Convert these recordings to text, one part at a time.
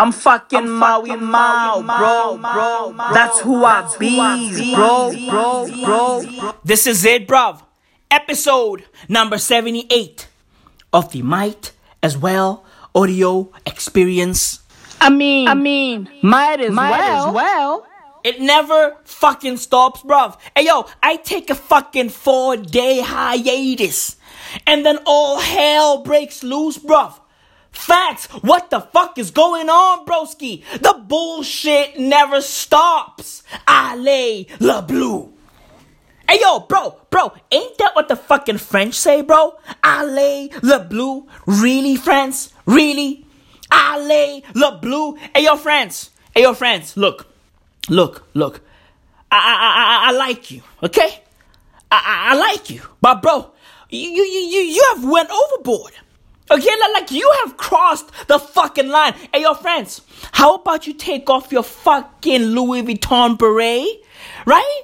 I'm fucking Maui Mao, bro, bro. That's who I be, bro, bro, bro. This is it, bruv. Episode number 78 of the Might as Well audio experience. I mean, I mean, might as Might well. as well. It never fucking stops, bruv. Hey yo, I take a fucking four day hiatus. And then all hell breaks loose, bruv. Facts, what the fuck is going on, broski? The bullshit never stops. Ale le blue. Hey yo, bro, bro, ain't that what the fucking French say, bro? Ale le bleu. Really, friends? Really? Ale le bleu. Hey yo, friends. Hey yo, friends, look. Look, look. I I I, I like you, okay? I, I I like you. But bro, you you you you have went overboard. Okay, like, like you have crossed the fucking line. Hey, your friends, how about you take off your fucking Louis Vuitton beret, right?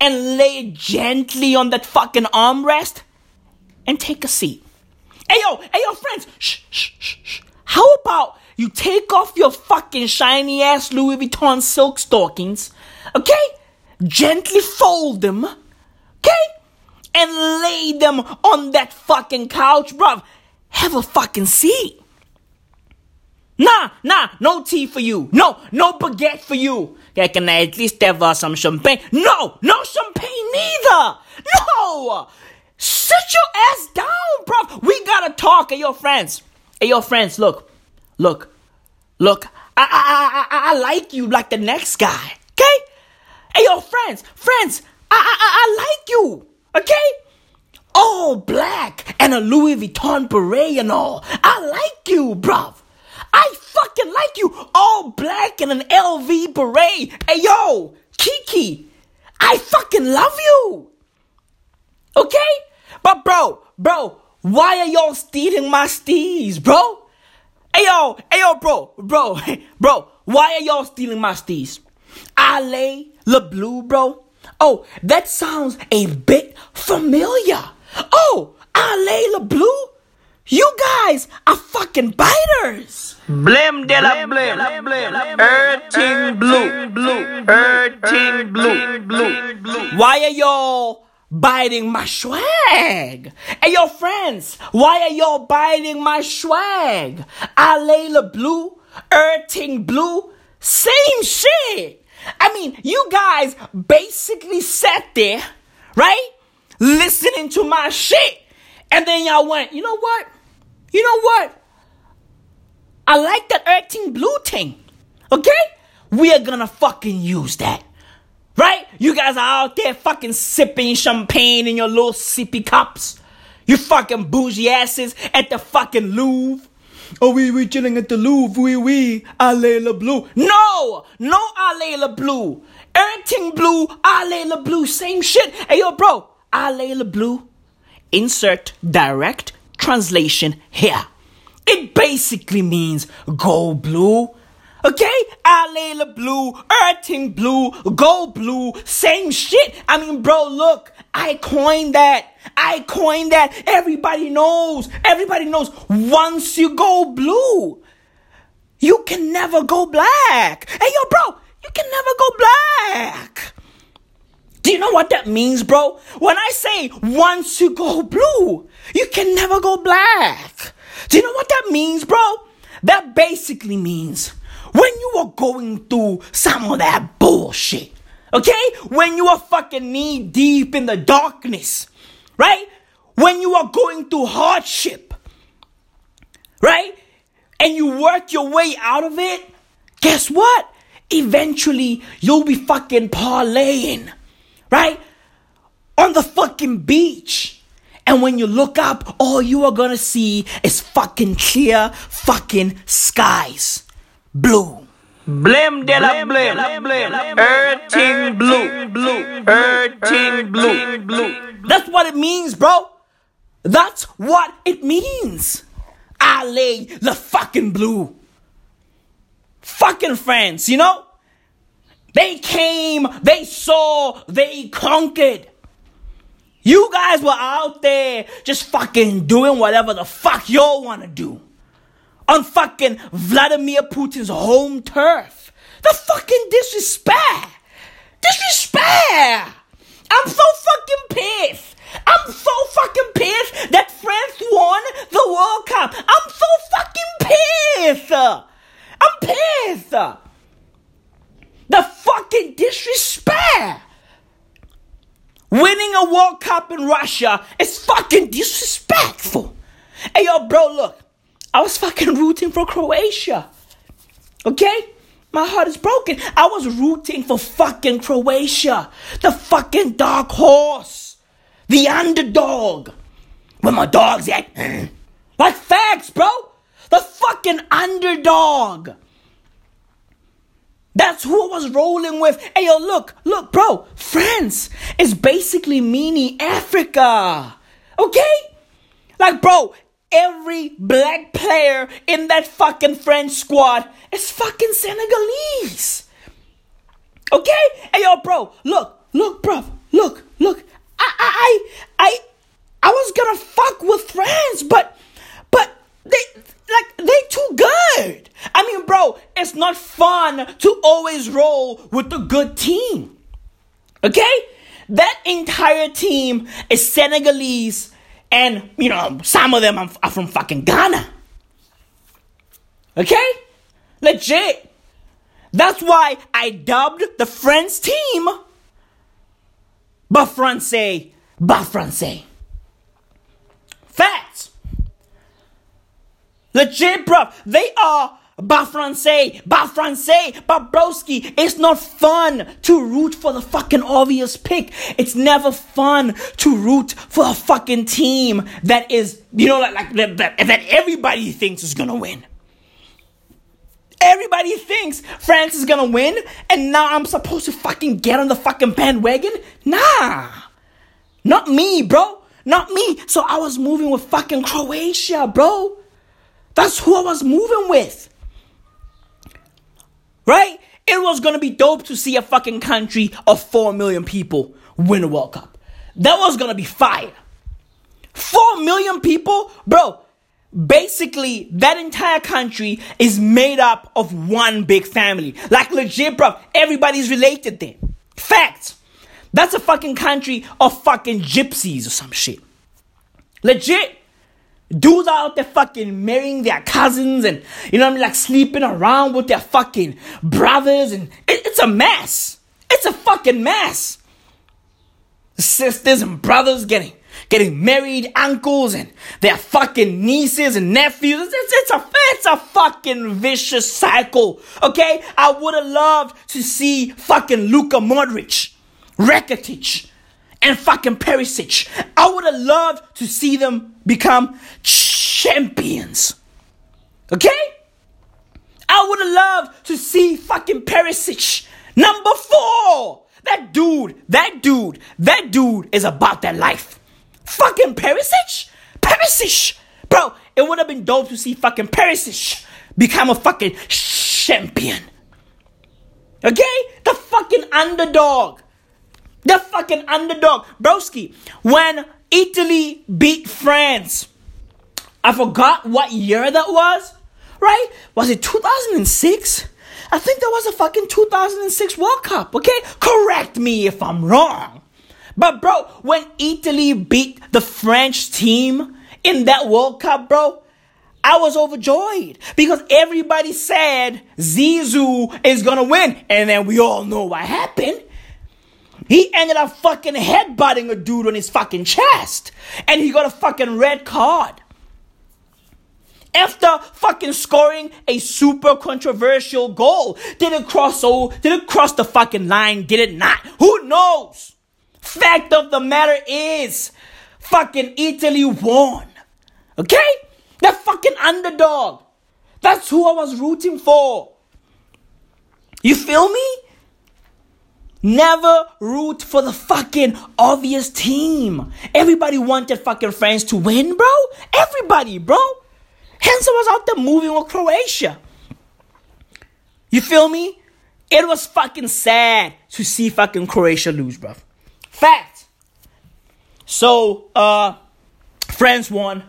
And lay it gently on that fucking armrest and take a seat. Hey, yo, hey, yo, friends, shh, shh, shh, shh. How about you take off your fucking shiny ass Louis Vuitton silk stockings, okay? Gently fold them, okay? And lay them on that fucking couch, bruv. Have a fucking seat. Nah, nah, no tea for you. No, no baguette for you. Can I at least have uh, some champagne? No, no champagne neither. No. Sit your ass down, bro. We gotta talk. Hey, your friends. Hey, your friends. Look, look, look. I, I, I, I, I like you like the next guy. Okay. Hey, your friends, friends. I, I, I like you. Okay all black and a Louis Vuitton beret and all. I like you, bruv. I fucking like you. All black and an LV beret. Hey, yo, Kiki, I fucking love you. Okay? But, bro, bro, why are y'all stealing my steez, bro? Hey, yo, hey, yo, bro, bro, bro, why are y'all stealing my steez? Ale, Le Blue, bro. Oh, that sounds a bit familiar. Oh, Ah, Ale Le Blue? You guys are fucking biters. Blim de la blim, earthing blue, blue, earthing blue, blue. Why are y'all biting my swag? Hey, your friends, why are y'all biting my swag? Ah, Ale Le Blue, Earthing Blue, same shit. I mean, you guys basically sat there, right? Listening to my shit. And then y'all went, you know what? You know what? I like that Earthing Blue thing. Okay? We are gonna fucking use that. Right? You guys are out there fucking sipping champagne in your little sippy cups. You fucking bougie asses at the fucking Louvre. Oh, we we chilling at the Louvre, we we, Ale Le Blue. No, no Ale Le Blue. Everything blue, Ale Le Blue, same shit. Hey yo, bro, Ale Le Blue. Insert direct translation here. It basically means go blue. Okay? Ale Le Blue, Earthing Blue, Go Blue, same shit. I mean, bro, look, I coined that. I coined that. Everybody knows. Everybody knows. Once you go blue, you can never go black. Hey, yo, bro, you can never go black. Do you know what that means, bro? When I say once you go blue, you can never go black. Do you know what that means, bro? That basically means when you are going through some of that bullshit, okay? When you are fucking knee deep in the darkness, right? When you are going through hardship, right? And you work your way out of it, guess what? Eventually, you'll be fucking parlaying, right? On the fucking beach. And when you look up, all you are gonna see is fucking clear fucking skies. Blue. Blim de la blim, earthing blue, blue, earthing blue, blue. That's what it means, bro. That's what it means. I lay the fucking blue. Fucking friends, you know? They came, they saw, they conquered. You guys were out there just fucking doing whatever the fuck y'all wanna do. on fucking Vladimir Putin's home turf. The fucking disrespect. Disrespect. I'm so fucking pissed. I'm so fucking pissed that France won the World Cup. I'm so fucking pissed. I'm pissed. The fucking disrespect. Winning a World Cup in Russia is fucking disrespectful. Hey, yo, bro, look. I was fucking rooting for Croatia. Okay? My heart is broken. I was rooting for fucking Croatia. The fucking dark horse. The underdog. Where my dog's at. like facts, bro. The fucking underdog. That's who I was rolling with. Hey, yo, look, look, bro. France is basically mini Africa. Okay? Like, bro, every black player in that fucking French squad is fucking Senegalese. Okay? Hey, yo, bro, look, look, bro, look, look. I, I, I, I was gonna fuck with France, but, but they, like, they too good. I mean, bro, it's not fun to always roll with the good team. Okay? That entire team is Senegalese and, you know, some of them are from fucking Ghana. Okay? Legit. That's why I dubbed the French team Ba Francais, Ba Francais. Facts. Legit, bro. They are Ba Francais, Ba Francais, Babroski. It's not fun to root for the fucking obvious pick. It's never fun to root for a fucking team that is, you know, like, like that, that, that everybody thinks is gonna win. Everybody thinks France is gonna win, and now I'm supposed to fucking get on the fucking bandwagon? Nah. Not me, bro. Not me. So I was moving with fucking Croatia, bro. That's who I was moving with. Right? It was gonna be dope to see a fucking country of 4 million people win a World Cup. That was gonna be fire. 4 million people? Bro, basically that entire country is made up of one big family. Like legit, bro. Everybody's related there. Facts. That's a fucking country of fucking gypsies or some shit. Legit. Dudes are out there fucking marrying their cousins and, you know what I mean, like sleeping around with their fucking brothers and it, it's a mess. It's a fucking mess. Sisters and brothers getting getting married uncles and their fucking nieces and nephews. It's, it's, a it's a fucking vicious cycle. Okay, I would have loved to see fucking Luka Modric, Rakitic, and fucking Perisic. I would have loved to see them become champions. Okay? I would have loved to see fucking Perisic number four. That dude, that dude, that dude is about that life. Fucking Perisic? Perisic! Bro, it would have been dope to see fucking Perisic become a fucking champion. Okay? The fucking underdog. The fucking underdog. Broski, when Italy beat France, I forgot what year that was, right? Was it 2006? I think that was a fucking 2006 World Cup, okay? Correct me if I'm wrong. But bro, when Italy beat the French team in that World Cup, bro, I was overjoyed because everybody said Zizou is gonna win. And then we all know what happened. He ended up fucking headbutting a dude on his fucking chest. And he got a fucking red card. After fucking scoring a super controversial goal. Did it cross oh did it cross the fucking line? Did it not? Who knows? Fact of the matter is, fucking Italy won. Okay? The fucking underdog. That's who I was rooting for. You feel me? Never root for the fucking obvious team. Everybody wanted fucking France to win, bro. Everybody, bro. Hansen was out there moving with Croatia. You feel me? It was fucking sad to see fucking Croatia lose, bro. Fact. So, uh, France won.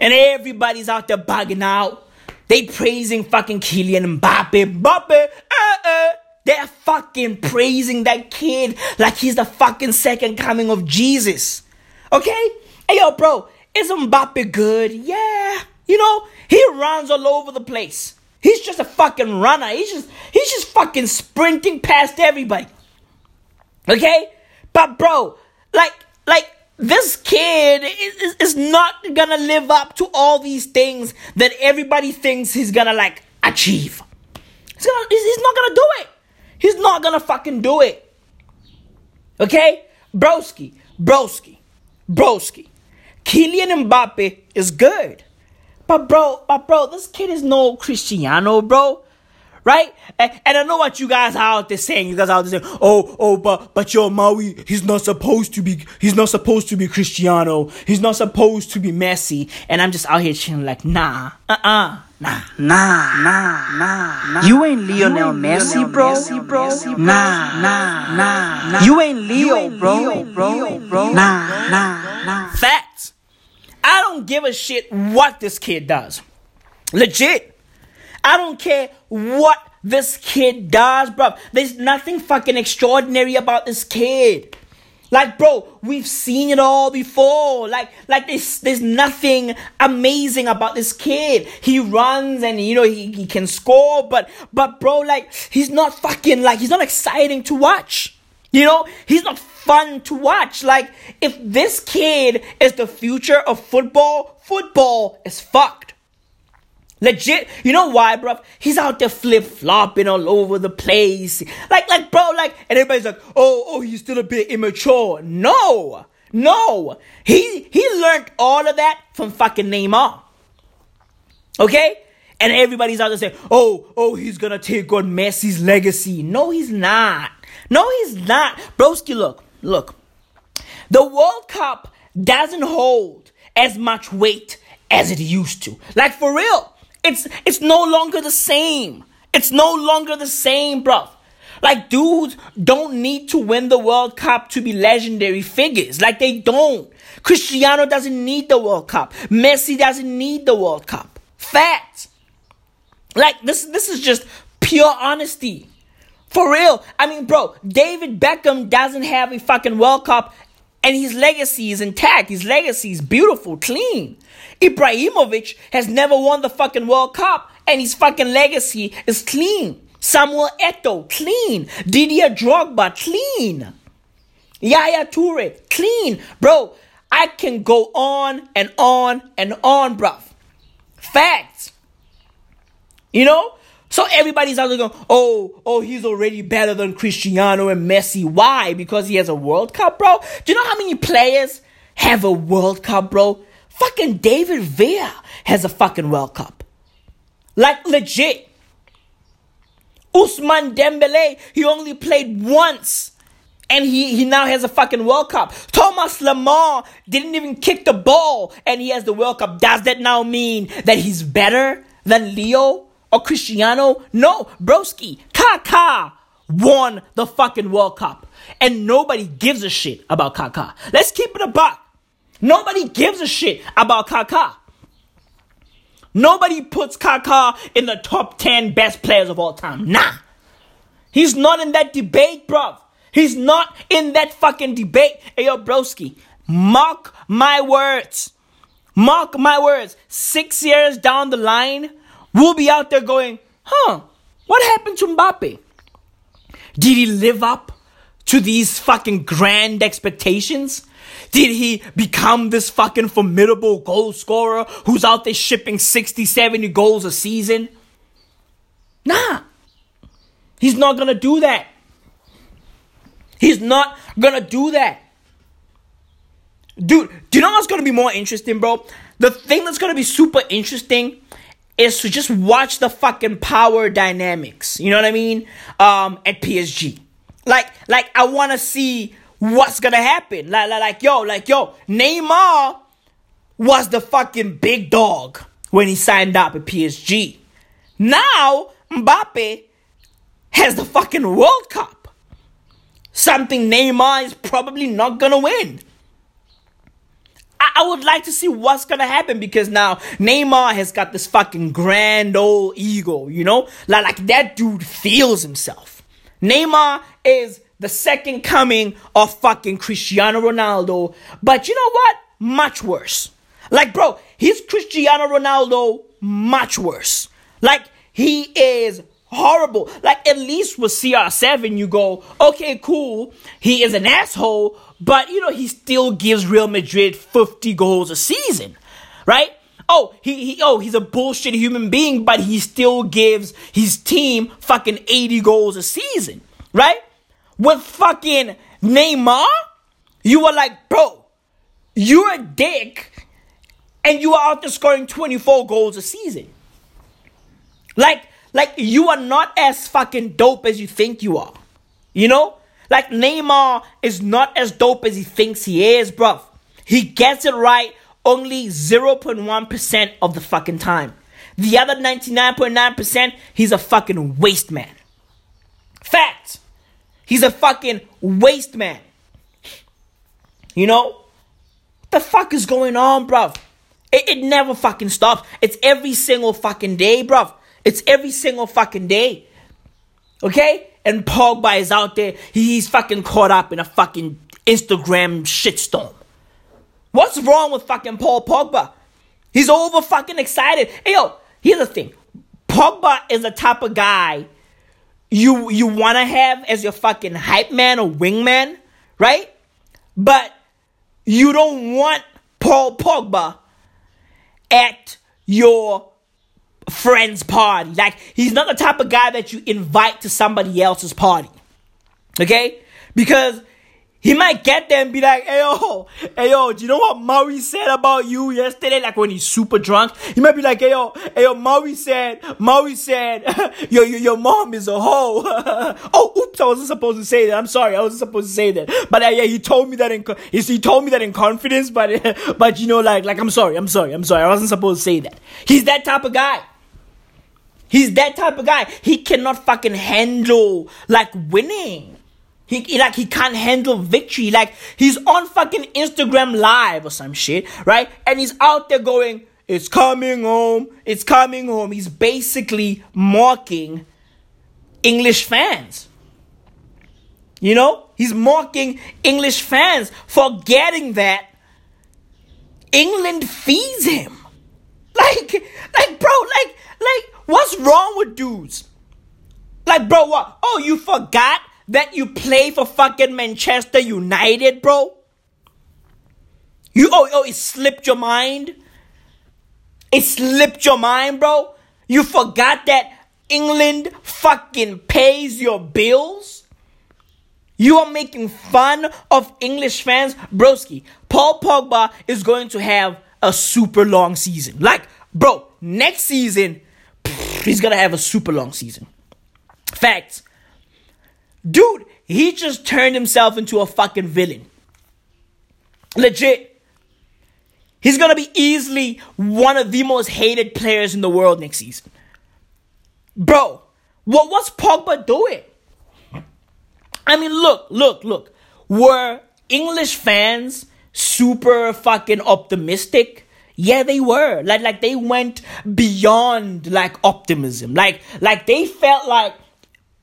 And everybody's out there bugging out. They praising fucking Kylian Mbappe. Mbappe, uh, uh. They're fucking praising that kid like he's the fucking second coming of Jesus. Okay? Hey, yo, bro, is Mbappe good? Yeah. You know, he runs all over the place. He's just a fucking runner. He's just he's just fucking sprinting past everybody. Okay? But bro, like like this kid is, is not gonna live up to all these things that everybody thinks he's gonna like achieve. He's, gonna, he's not gonna do it. He's not gonna fucking do it. Okay? Broski, broski, broski. Kylian Mbappe is good. But bro, but bro, this kid is no Cristiano, bro. Right? And, and I know what you guys are out there saying. You guys are out there saying, oh, oh, but but yo, Maui, he's not supposed to be he's not supposed to be Cristiano. He's not supposed to be Messi. And I'm just out here chilling like, nah, uh-uh. Nah, nah, nah, nah, nah. You ain't Lionel Messi, bro. Messi, bro. Nah, nah, nah, nah. You ain't Leo, bro, bro, bro. Nah, nah, nah. Facts. I don't give a shit what this kid does. Legit. I don't care what this kid does, bro. There's nothing fucking extraordinary about this kid. Like, bro, we've seen it all before. Like, like there's, there's nothing amazing about this kid. He runs and, you know, he, he can score, but, but, bro, like, he's not fucking, like, he's not exciting to watch. You know, he's not fun to watch. Like, if this kid is the future of football, football is fucked. Legit, you know why, bro? He's out there flip flopping all over the place. Like, like, bro, like, and everybody's like, oh, oh, he's still a bit immature. No, no, he he learned all of that from fucking Neymar. Okay, and everybody's out there saying, oh, oh, he's gonna take on Messi's legacy. No, he's not. No, he's not. Broski, look, look. The World Cup doesn't hold as much weight as it used to. Like for real. It's it's no longer the same. It's no longer the same, bro. Like dudes don't need to win the World Cup to be legendary figures. Like they don't. Cristiano doesn't need the World Cup. Messi doesn't need the World Cup. Facts. Like this this is just pure honesty. For real. I mean, bro, David Beckham doesn't have a fucking World Cup and his legacy is intact. His legacy is beautiful, clean. Ibrahimovic has never won the fucking World Cup and his fucking legacy is clean. Samuel Eto'o, clean. Didier Drogba, clean. Yaya Toure, clean. Bro, I can go on and on and on, bruv. Facts. You know? So everybody's out there going, oh, oh, he's already better than Cristiano and Messi. Why? Because he has a World Cup, bro? Do you know how many players have a World Cup, bro? Fucking David Villa has a fucking World Cup. Like legit. Ousmane Dembele, he only played once. And he, he now has a fucking World Cup. Thomas Lemar didn't even kick the ball and he has the World Cup. Does that now mean that he's better than Leo or Cristiano? No, broski. Kaká won the fucking World Cup. And nobody gives a shit about Kaká. Let's keep it a buck. Nobody gives a shit about Kaká. Nobody puts Kaká in the top 10 best players of all time. Nah. He's not in that debate, bruv. He's not in that fucking debate. Hey, yo, broski, mark my words. Mark my words. Six years down the line, we'll be out there going, huh, what happened to Mbappe? Did he live up to these fucking grand expectations? Did he become this fucking formidable goal scorer who's out there shipping 60, 70 goals a season? Nah. He's not gonna do that. He's not gonna do that. Dude, do you know what's gonna be more interesting, bro? The thing that's gonna be super interesting is to just watch the fucking power dynamics. You know what I mean? Um, at PSG. Like, like I wanna see what's gonna happen. Like, like, like, yo, like, yo, Neymar was the fucking big dog when he signed up at PSG. Now, Mbappe has the fucking World Cup. Something Neymar is probably not gonna win. I, I would like to see what's gonna happen because now Neymar has got this fucking grand old ego, you know? Like, like that dude feels himself. Neymar is the second coming of fucking Cristiano Ronaldo, but you know what? Much worse. Like, bro, he's Cristiano Ronaldo much worse. Like, he is horrible. Like, at least with CR7, you go, okay, cool. He is an asshole, but you know, he still gives Real Madrid 50 goals a season, right? Oh, he, he oh, he's a bullshit human being, but he still gives his team fucking 80 goals a season, right? With fucking Neymar, you were like, bro, you're a dick, and you are out there scoring 24 goals a season. Like, like you are not as fucking dope as you think you are. You know? Like Neymar is not as dope as he thinks he is, bruv. He gets it right only 0.1% of the fucking time. The other 99.9%, he's a fucking waste man. Fact. He's a fucking waste man. You know? What the fuck is going on, bruv? It, it never fucking stops. It's every single fucking day, bruv. It's every single fucking day. Okay? And Pogba is out there. He's fucking caught up in a fucking Instagram shitstorm. What's wrong with fucking Paul Pogba? He's over fucking excited. Hey yo, here's the thing. Pogba is the type of guy you you wanna have as your fucking hype man or wingman, right? But you don't want Paul Pogba at your friend's party. Like, he's not the type of guy that you invite to somebody else's party. Okay? Because he might get there and be like, hey yo, hey yo, do you know what Maui said about you yesterday? Like when he's super drunk. He might be like, hey yo, hey yo, Maui said, Maui said, your, your, your mom is a hoe. oh, oops, I wasn't supposed to say that. I'm sorry, I wasn't supposed to say that. But uh, yeah, he told me that in, he, he told me that in confidence, but, but you know, like, like, I'm sorry, I'm sorry, I'm sorry. I wasn't supposed to say that. He's that type of guy. He's that type of guy. He cannot fucking handle like winning. He, he, like he can't handle victory. Like he's on fucking Instagram live or some shit, right? And he's out there going, "It's coming home. It's coming home." He's basically mocking English fans. You know, he's mocking English fans, forgetting that England feeds him. Like, like, bro, like, like What's wrong with dudes? Like, bro, what? Oh, you forgot that you play for fucking Manchester United, bro? You oh oh it slipped your mind? It slipped your mind, bro? You forgot that England fucking pays your bills? You are making fun of English fans? Broski, Paul Pogba is going to have a super long season. Like, bro, next season, He's gonna have a super long season. Facts. Dude, he just turned himself into a fucking villain. Legit. He's gonna be easily one of the most hated players in the world next season. Bro, what what's Pogba doing? I mean, look, look, look. Were English fans super fucking optimistic yeah, they were. Like like they went beyond like optimism. Like like they felt like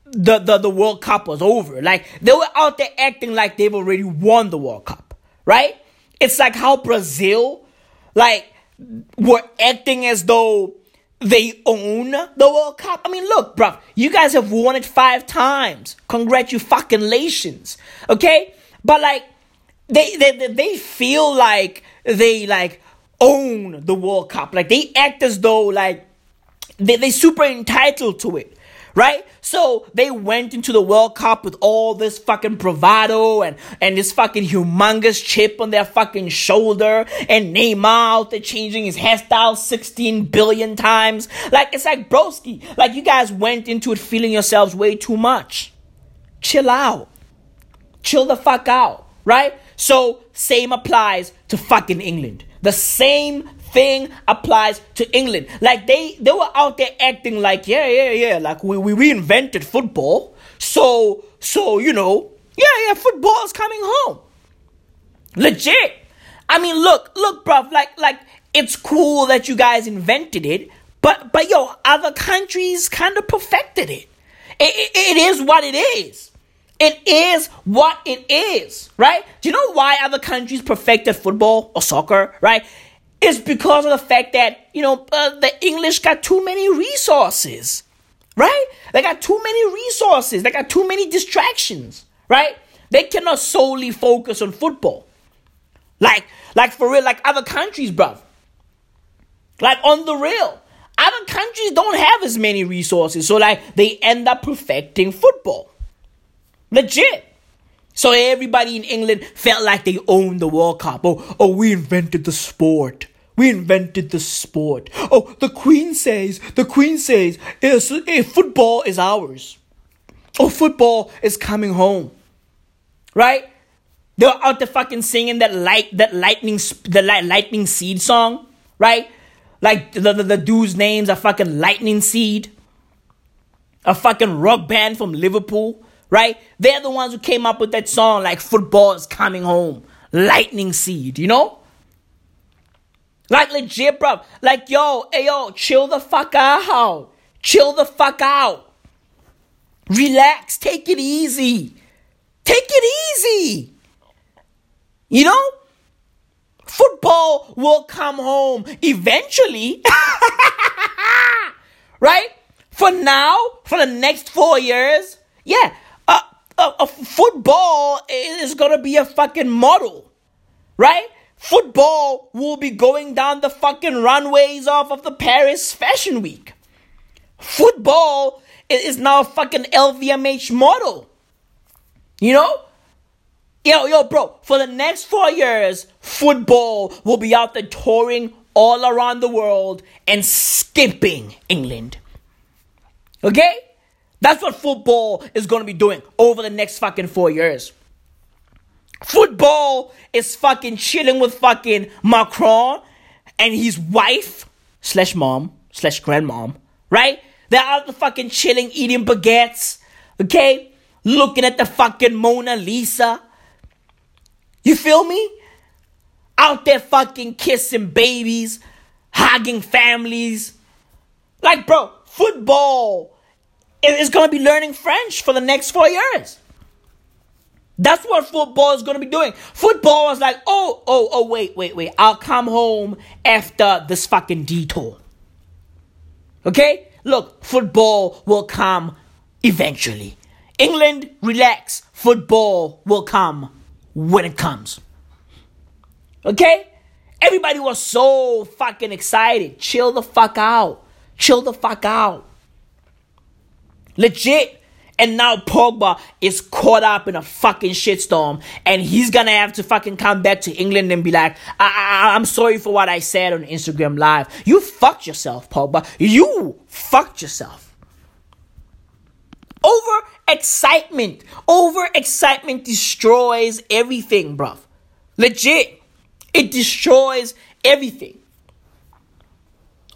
the, the, the World Cup was over. Like they were out there acting like they've already won the World Cup. Right? It's like how Brazil like were acting as though they own the World Cup. I mean, look, bruv, you guys have won it five times. Congratulations. Okay? But like they they they feel like they like own the World Cup. Like they act as though like they they super entitled to it. Right? So they went into the World Cup with all this fucking bravado and, and this fucking humongous chip on their fucking shoulder and Neymar out there changing his hairstyle 16 billion times. Like, it's like, broski, like you guys went into it feeling yourselves way too much. Chill out. Chill the fuck out. Right? So, same applies to fucking England. The same thing applies to England. Like they they were out there acting like yeah yeah yeah like we we reinvented football. So so you know yeah yeah football is coming home. Legit. I mean, look, look, bruv, like, like, it's cool that you guys invented it, but, but yo, other countries kind of perfected it. It, it. it is what it is. It is what it is, right? Do you know why other countries perfected football or soccer, right? It's because of the fact that, you know, uh, the English got too many resources, right? They got too many resources. They got too many distractions, right? They cannot solely focus on football. Like, like for real, like other countries, bruv. Like on the real. Other countries don't have as many resources, so like they end up perfecting football. Legit. So everybody in England felt like they owned the World Cup. Oh, oh, we invented the sport. We invented the sport. Oh, the Queen says, the Queen says, eh, football is ours. Oh, football is coming home. Right? They were out there fucking singing that light, that lightning, the light, lightning seed song, right? Like the, the, the dude's names are fucking lightning seed, a fucking rock band from Liverpool, right? They're the ones who came up with that song, like football is coming home, lightning seed, you know? Like legit, bro. Like yo, hey yo, chill the fuck out, chill the fuck out, relax, take it easy, take it easy. You know? Football will come home eventually. right? For now, for the next four years, yeah, uh, football is gonna be a fucking model. Right? Football will be going down the fucking runways off of the Paris Fashion Week. Football is now a fucking LVMH model. You know? Yo, yo, bro, for the next four years, football will be out there touring all around the world and skipping England. Okay? That's what football is going to be doing over the next fucking four years. Football is fucking chilling with fucking Macron and his wife slash mom slash grandmom, right? They're out the fucking chilling, eating baguettes, okay? Looking at the fucking Mona Lisa you feel me? Out there fucking kissing babies, hugging families. Like, bro, football is gonna be learning French for the next four years. That's what football is gonna be doing. Football is like, oh, oh, oh, wait, wait, wait. I'll come home after this fucking detour. Okay? Look, football will come eventually. England, relax. Football will come when it comes. Okay? Everybody was so fucking excited. Chill the fuck out. Chill the fuck out. Legit. And now Pogba is caught up in a fucking shitstorm, and he's gonna have to fucking come back to England and be like, I- I- I'm sorry for what I said on Instagram Live. You fucked yourself, Pogba. You fucked yourself. Over excitement. Over excitement destroys everything, bruv. Legit. It destroys everything.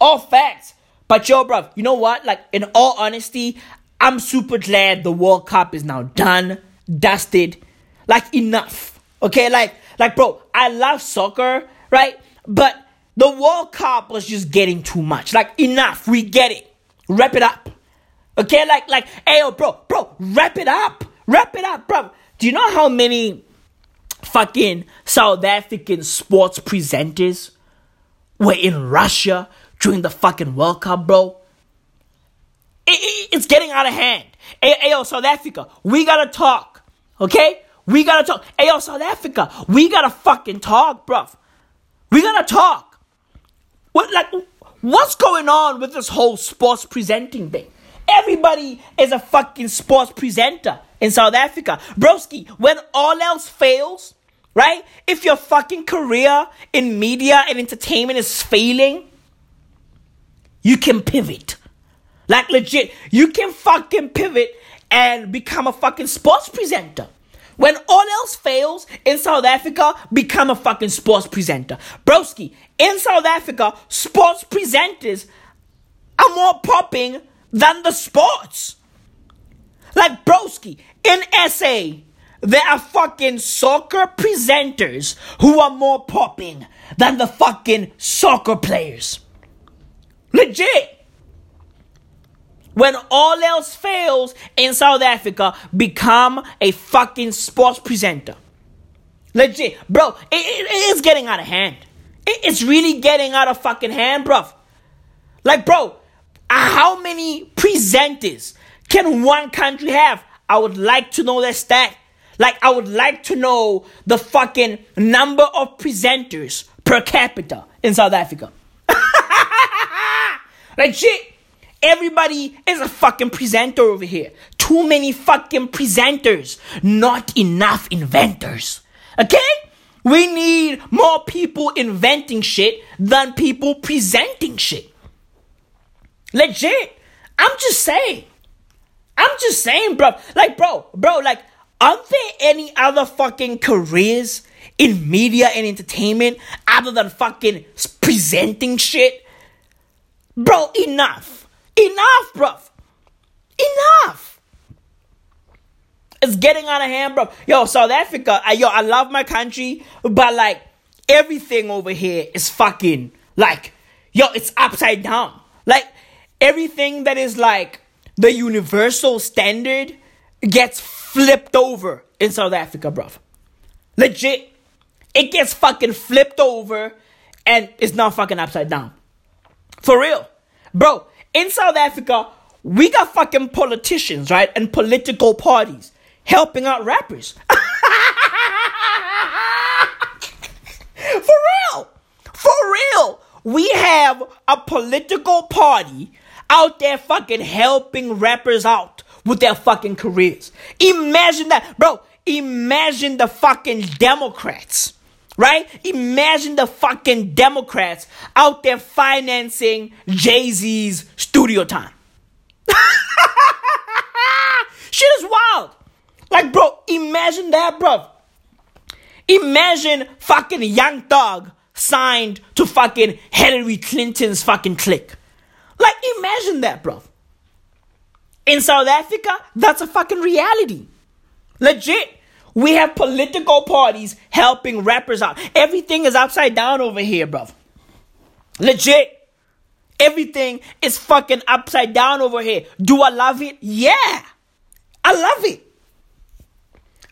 All facts. But yo, bruv, you know what? Like, in all honesty, I'm super glad the World Cup is now done, dusted. Like, enough. Okay? Like, like, bro, I love soccer, right? But the World Cup was just getting too much. Like, enough. We get it. Wrap it up. Okay, like, like, hey, bro, bro, wrap it up. Wrap it up, bro. Do you know how many fucking South African sports presenters were in Russia during the fucking World Cup, bro? It, it, it's getting out of hand. Hey, South Africa, we gotta talk. Okay? We gotta talk. Hey, yo, South Africa, we gotta fucking talk, bruv. We gotta talk. What, like, what's going on with this whole sports presenting thing? Everybody is a fucking sports presenter in South Africa. Broski, when all else fails, right? If your fucking career in media and entertainment is failing, you can pivot. Like legit, you can fucking pivot and become a fucking sports presenter. When all else fails in South Africa, become a fucking sports presenter. Broski, in South Africa, sports presenters are more popping than the sports. Like Broski in SA, there are fucking soccer presenters who are more popping than the fucking soccer players. Legit. When all else fails in South Africa, become a fucking sports presenter. Legit. Bro, it, it, is getting out of hand. It, it's really getting out of fucking hand, bro. Like, bro, how many presenters can one country have? I would like to know that stat. Like, I would like to know the fucking number of presenters per capita in South Africa. like, shit. Everybody is a fucking presenter over here. Too many fucking presenters. Not enough inventors. Okay? We need more people inventing shit than people presenting shit. Legit. I'm just saying. I'm just saying, bro. Like, bro, bro, like, aren't there any other fucking careers in media and entertainment other than fucking presenting shit? Bro, enough. Enough, bro. Enough. It's getting out of hand, bro. Yo, South Africa, I, yo, I love my country, but like, everything over here is fucking, like, yo, it's upside down. Like, everything that is like the universal standard gets flipped over in South Africa, bro. Legit. It gets fucking flipped over and it's not fucking upside down. For real. Bro, in South Africa, we got fucking politicians, right? And political parties helping out rappers. For real. For real. We have a political party out there fucking helping rappers out with their fucking careers. Imagine that, bro. Imagine the fucking Democrats, right? Imagine the fucking Democrats out there financing Jay Z's studio time. Shit is wild. Like, bro, imagine that, bro. Imagine fucking Young Thug signed to fucking Hillary Clinton's fucking clique. Like, imagine that, bro. In South Africa, that's a fucking reality. Legit. We have political parties helping rappers out. Everything is upside down over here, bro. Legit. Everything is fucking upside down over here. Do I love it? Yeah. I love it.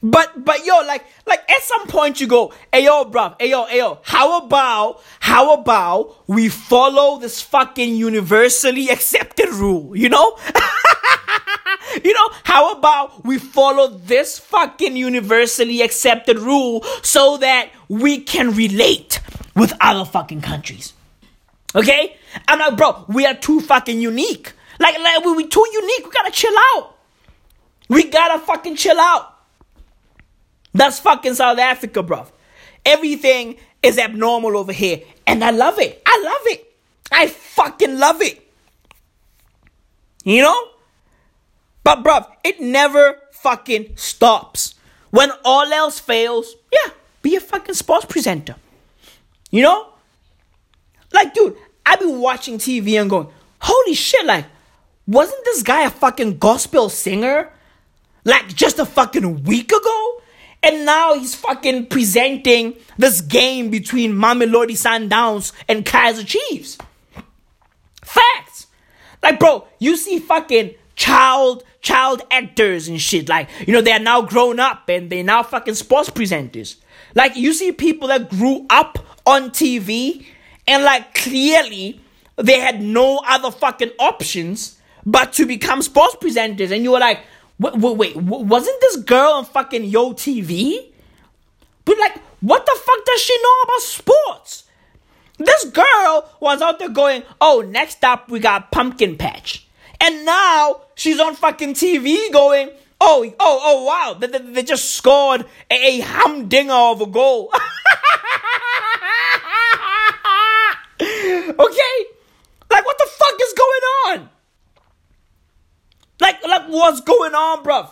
But but yo, like like at some point you go, hey yo, bro, hey yo, hey yo, how about how about we follow this fucking universally accepted rule, you know? you know, how about we follow this fucking universally accepted rule so that we can relate with other fucking countries? Okay? I'm like, bro, we are too fucking unique. Like, like we, we too unique. We gotta chill out. We gotta fucking chill out. That's fucking South Africa, bro. Everything is abnormal over here. And I love it. I love it. I fucking love it. You know? But, bro, it never fucking stops. When all else fails, yeah, be a fucking sports presenter. You know? Like, dude, I've been watching TV and going, holy shit, like, wasn't this guy a fucking gospel singer? Like, just a fucking week ago? And now he's fucking presenting this game between Mamelodi Sundowns and Kaiser Chiefs. Facts. Like, bro, you see fucking child child actors and shit. Like, you know, they are now grown up and they're now fucking sports presenters. Like, you see people that grew up on TV and like clearly they had no other fucking options but to become sports presenters. And you were like, Wait, wait, wait, wasn't this girl on fucking Yo TV? But like, what the fuck does she know about sports? This girl was out there going, oh, next up we got Pumpkin Patch. And now she's on fucking TV going, oh, oh, oh, wow, they, they, they just scored a, a humdinger of a goal. okay? Like, what the fuck is going on? Like, like what's going on, bruv?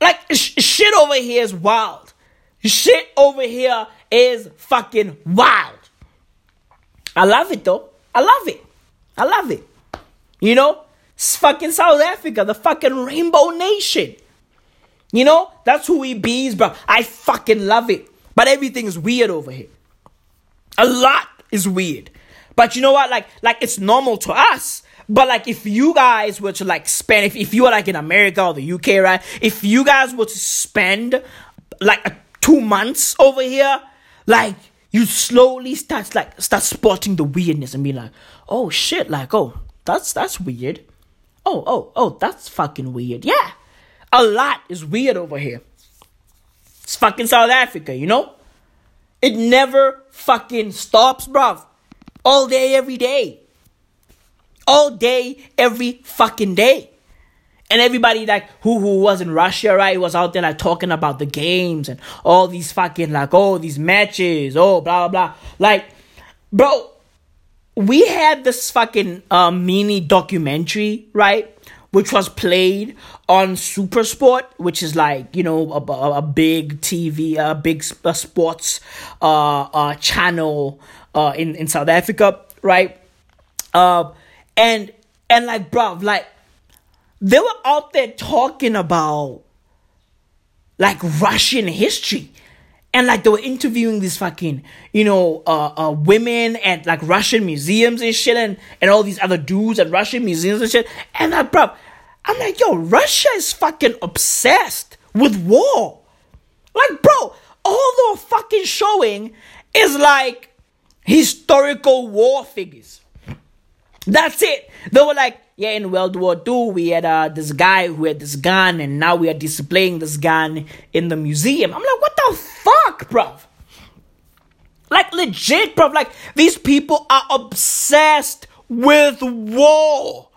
Like, sh- shit over here is wild. Shit over here is fucking wild. I love it though. I love it. I love it. You know, it's fucking South Africa, the fucking Rainbow Nation. You know, that's who we bees, bro. I fucking love it. But everything is weird over here. A lot is weird. But you know what? Like, like it's normal to us. But like, if you guys were to like spend, if, if you were like in America or the UK, right? If you guys were to spend like two months over here, like you slowly start like start spotting the weirdness and be like, oh shit, like oh that's that's weird. Oh oh oh that's fucking weird. Yeah, a lot is weird over here. It's fucking South Africa, you know. It never fucking stops, bruv. All day, every day. All day, every fucking day. And everybody like who who was in Russia, right, was out there like talking about the games and all these fucking like oh these matches, oh blah blah blah. Like, bro, we had this fucking um, mini documentary, right? Which was played on Super Sport, which is like you know a, a big TV, a big a sports uh, uh, channel uh, in in South Africa, right? Uh, and and like, bro, like they were out there talking about like Russian history. And like they were interviewing these fucking, you know, uh, uh, women at like Russian museums and shit, and, and all these other dudes at Russian museums and shit. And like, bro, I'm like, yo, Russia is fucking obsessed with war. Like, bro, all they're fucking showing is like historical war figures. That's it. They were like, yeah, in World War II, we had uh, this guy who had this gun, and now we are displaying this gun in the museum. I'm like, what the fuck, bro? Like, legit, bro. Like, these people are obsessed with war.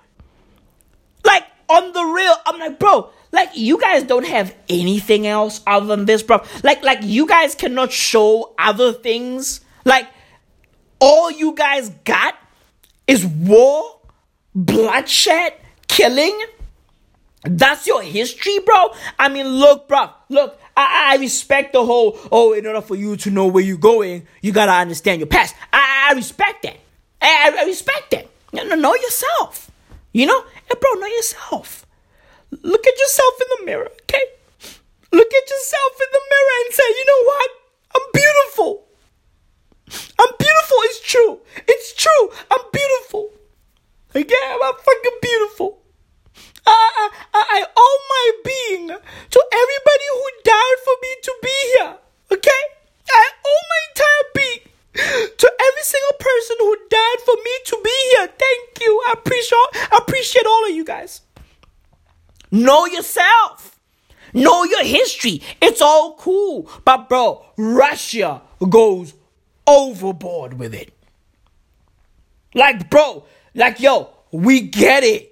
Like, on the real, I'm like, bro, like, you guys don't have anything else other than this, bro. Like, like, you guys cannot show other things. Like, all you guys got is war, bloodshed, killing. That's your history, bro. I mean, look, bro. Look, I, I respect the whole, oh, in order for you to know where you're going, you gotta understand your past. I, I respect that. I, I respect that. You know, yourself. You know? Hey, bro, know yourself. Look at yourself in the mirror, okay? Look at yourself in the mirror and say, you know what? I'm beautiful. I'm beautiful. It's true. It's true. I'm beautiful. Again, I'm fucking beautiful. I, I, I owe my being to everybody who died for me to be here. Okay? I owe my entire being to every single person who died for me to be here. Thank you. I appreciate I appreciate all of you guys. Know yourself. Know your history. It's all cool. But bro, Russia goes overboard with it. Like, bro, like, yo, we get it.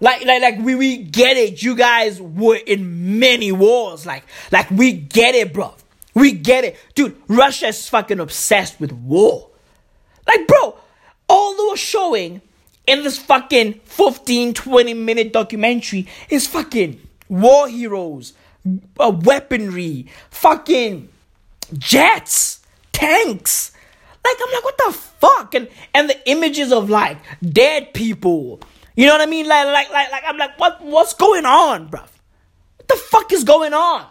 Like, like, like, we, we get it. You guys were in many wars. Like, like, we get it, bro. We get it. Dude, Russia's fucking obsessed with war. Like, bro, all they were showing in this fucking 15, 20 minute documentary is fucking war heroes, uh, weaponry, fucking jets, tanks, like I'm like, what the fuck? And and the images of like dead people. You know what I mean? Like like like like I'm like, what what's going on, bruv? What the fuck is going on?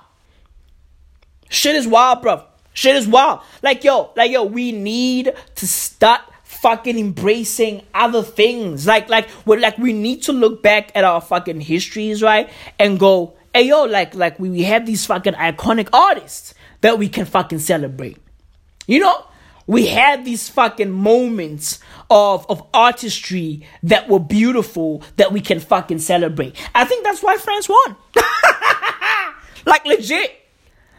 Shit is wild, bruv. Shit is wild. Like yo, like yo, we need to start fucking embracing other things. Like like we like we need to look back at our fucking histories, right? And go, hey yo, like like we, we have these fucking iconic artists that we can fucking celebrate. You know? We had these fucking moments of, of artistry that were beautiful that we can fucking celebrate. I think that's why France won. like legit.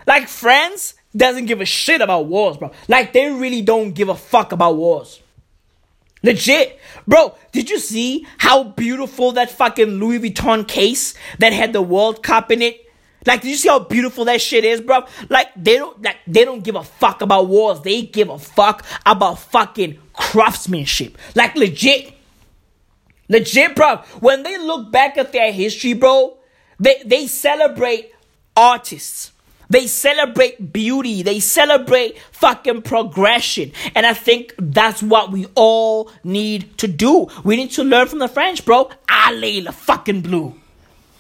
Like France doesn't give a shit about wars, bro. Like they really don't give a fuck about wars. Legit. Bro, did you see how beautiful that fucking Louis Vuitton case that had the World Cup in it like, did you see how beautiful that shit is, bro? Like, they don't like they don't give a fuck about wars. They give a fuck about fucking craftsmanship. Like legit. Legit, bro. When they look back at their history, bro, they, they celebrate artists. They celebrate beauty. They celebrate fucking progression. And I think that's what we all need to do. We need to learn from the French, bro. Allez, le fucking blue.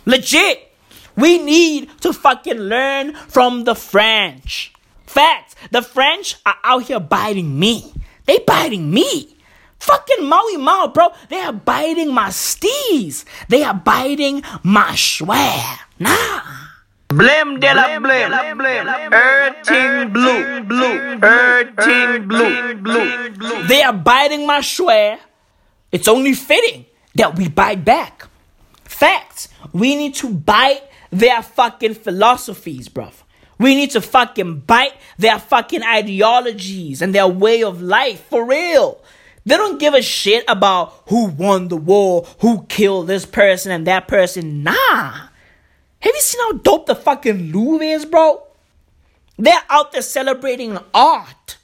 Legit. We need to fucking learn from the French. Facts. The French are out here biting me. They biting me. Fucking Maui Mao, bro. They are biting my steez. They are biting my schwer. Nah. Blame de la blame, blame, blue, blue, earthing blue, blue. They are biting my schwer. It's only fitting that we bite back. Facts. We need to bite their fucking philosophies, bruv. We need to fucking bite their fucking ideologies and their way of life for real. They don't give a shit about who won the war, who killed this person and that person. Nah. Have you seen how dope the fucking Louvre is, bro? They're out there celebrating art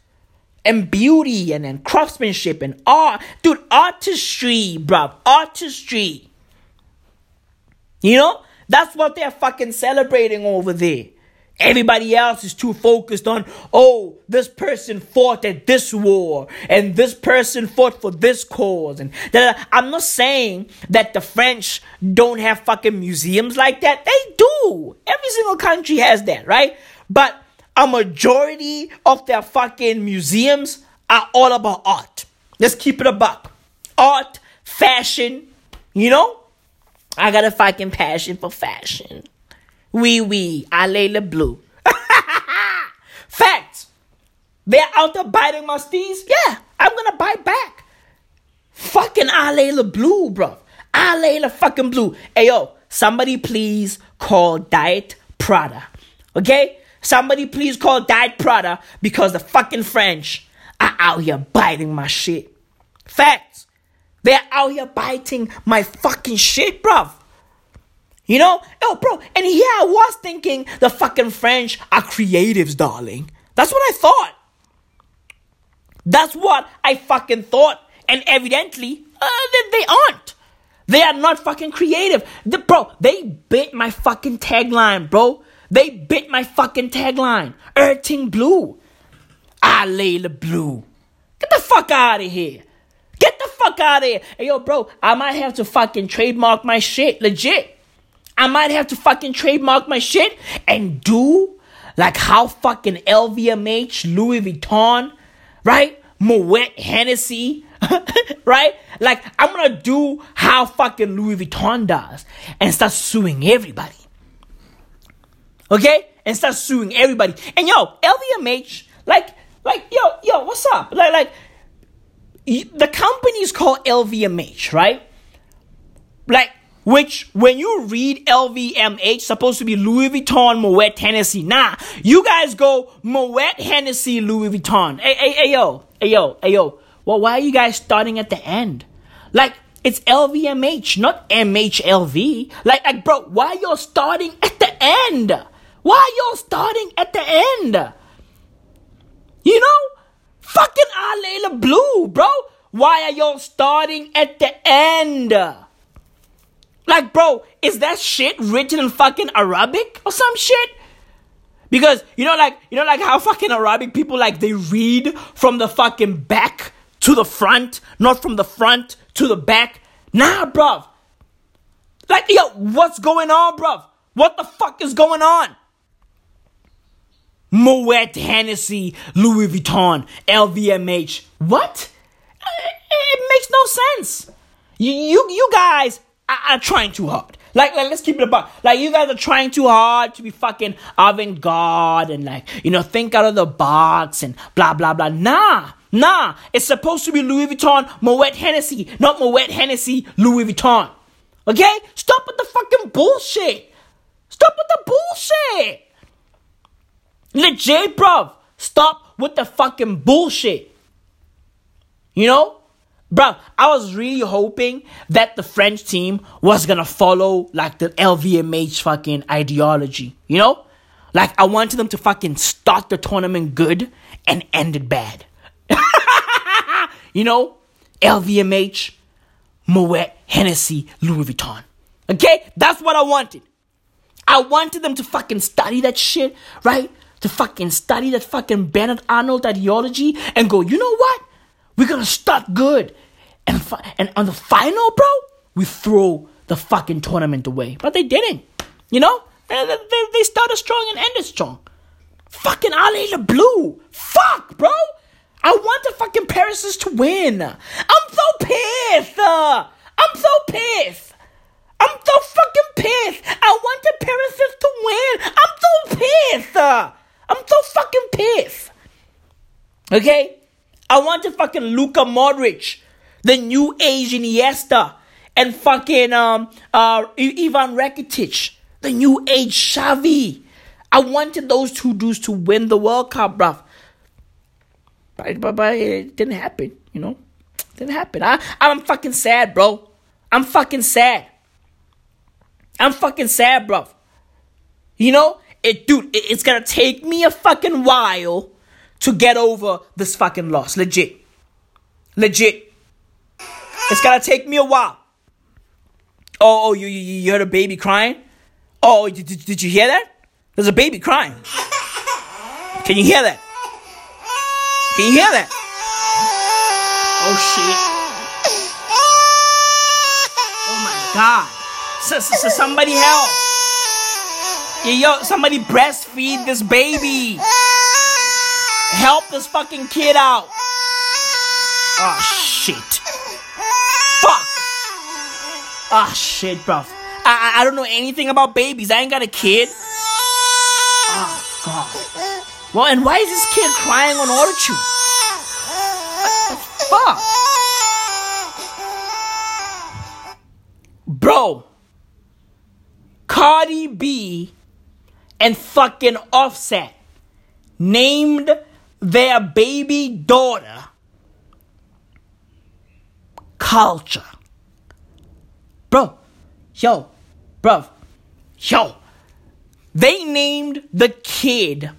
and beauty and, and craftsmanship and art. Dude, artistry, bro. Artistry. You know? That's what they're fucking celebrating over there. Everybody else is too focused on, oh, this person fought at this war and this person fought for this cause. And that I'm not saying that the French don't have fucking museums like that. They do. Every single country has that, right? But a majority of their fucking museums are all about art. Let's keep it a buck. Art, fashion, you know? I got a fucking passion for fashion. Wee wee, lay le blue. Facts. They're out there biting my steez. Yeah, I'm gonna bite back. Fucking lay le blue, bro. lay le fucking blue. Hey yo, somebody please call Diet Prada. Okay? Somebody please call Diet Prada because the fucking French are out here biting my shit. Facts. They're out here biting my fucking shit, bruv. You know? Oh, bro. And yeah, I was thinking the fucking French are creatives, darling. That's what I thought. That's what I fucking thought. And evidently, uh, they, they aren't. They are not fucking creative. The, bro, they bit my fucking tagline, bro. They bit my fucking tagline. Earthing blue. I lay the blue. Get the fuck out of here. Get the fuck out of here. Hey, yo, bro, I might have to fucking trademark my shit. Legit. I might have to fucking trademark my shit and do like how fucking LVMH, Louis Vuitton, right? Moet Hennessy, right? Like I'm gonna do how fucking Louis Vuitton does and start suing everybody. Okay? And start suing everybody. And yo, LVMH, like, like, yo, yo, what's up? Like, like, the company is called LVMH, right? Like, which, when you read LVMH, supposed to be Louis Vuitton, Moet Hennessy. Nah, you guys go Moet Hennessy, Louis Vuitton. Hey, hey, hey, yo, hey, yo, hey, yo. Well, why are you guys starting at the end? Like, it's LVMH, not MHLV. Like, like, bro, why y'all starting at the end? Why y'all starting at the end? You know? Fucking Allez Blue, bro. Why are y'all starting at the end? Like, bro, is that shit written in fucking Arabic or some shit? Because you know, like you know, like how fucking Arabic people like they read from the fucking back to the front, not from the front to the back. Nah, bruv. Like, yo, what's going on, bruv? What the fuck is going on? Moet Hennessy, Louis Vuitton, LVMH. What? Uh, it makes no sense. You, you, you guys are, are trying too hard. Like, like, let's keep it about. Like, you guys are trying too hard to be fucking avant-garde and like, you know, think out of the box and blah blah blah. Nah, nah. It's supposed to be Louis Vuitton, Moet Hennessy, not Moet Hennessy, Louis Vuitton. Okay? Stop with the fucking bullshit. Stop with the bullshit. Legit, bruv. Stop with the fucking bullshit. You know? Bro, I was really hoping that the French team was gonna follow like the LVMH fucking ideology, you know? Like I wanted them to fucking start the tournament good and end it bad. you know? LVMH, Moet, Hennessy, Louis Vuitton. Okay? That's what I wanted. I wanted them to fucking study that shit, right? To fucking study that fucking Bernard Arnault ideology and go, you know what? We're gonna start good. And, and on the final, bro, we throw the fucking tournament away. But they didn't. You know? They, they, they started strong and ended strong. Fucking Ali the Blue. Fuck, bro. I want the fucking Paris's to win. I'm so pissed. I'm so pissed. I'm so fucking pissed. I want the Paris's to win. I'm so pissed. I'm so fucking pissed. Okay? I want the fucking Luka Modric, the new age Iniesta, and fucking um uh Ivan Rakitic, the new age Xavi. I wanted those two dudes to win the World Cup, bruv. But, but, but it didn't happen, you know? It didn't happen. I, I'm fucking sad, bro. I'm fucking sad. I'm fucking sad, bruv. You know? It, dude, it, it's gonna take me a fucking while to get over this fucking loss. Legit. Legit. It's gonna take me a while. Oh, oh you, you, you heard a baby crying? Oh, oh did, did you hear that? There's a baby crying. Can you hear that? Can you hear that? Oh shit. Oh my god. So, so, so somebody help. Yo, somebody breastfeed this baby. Help this fucking kid out. Oh shit. Fuck. Ah oh, shit, bro. I, I don't know anything about babies. I ain't got a kid. Oh god. Well, and why is this kid crying on autotune? Fuck? Bro. Cardi B and fucking Offset named their baby daughter culture. Bro, yo, bro, yo, they named the kid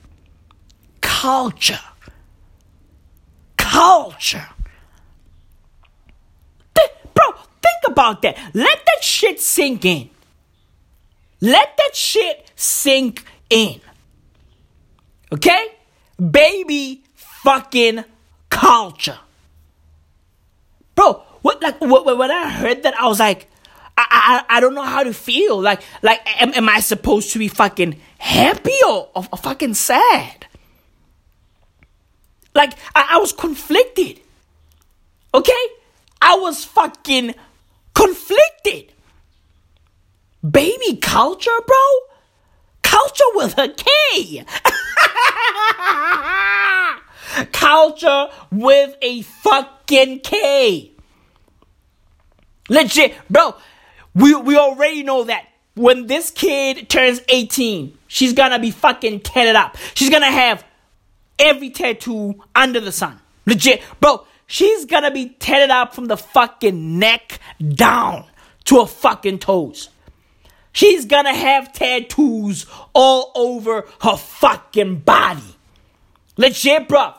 culture. Culture. Bro, think about that. Let that shit sink in. Let that shit sink in. Okay? Baby fucking culture. Bro, what like when I heard that I was like I, I, I don't know how to feel. Like, like, am, am I supposed to be fucking happy or, or, or fucking sad? Like, I, I was conflicted. Okay? I was fucking conflicted. Baby culture, bro? Culture with a K. culture with a fucking K. Legit, bro. We we already know that when this kid turns 18, she's gonna be fucking tatted up. She's gonna have every tattoo under the sun. Legit. Bro, she's gonna be tatted up from the fucking neck down to her fucking toes. She's gonna have tattoos all over her fucking body. Legit, bro.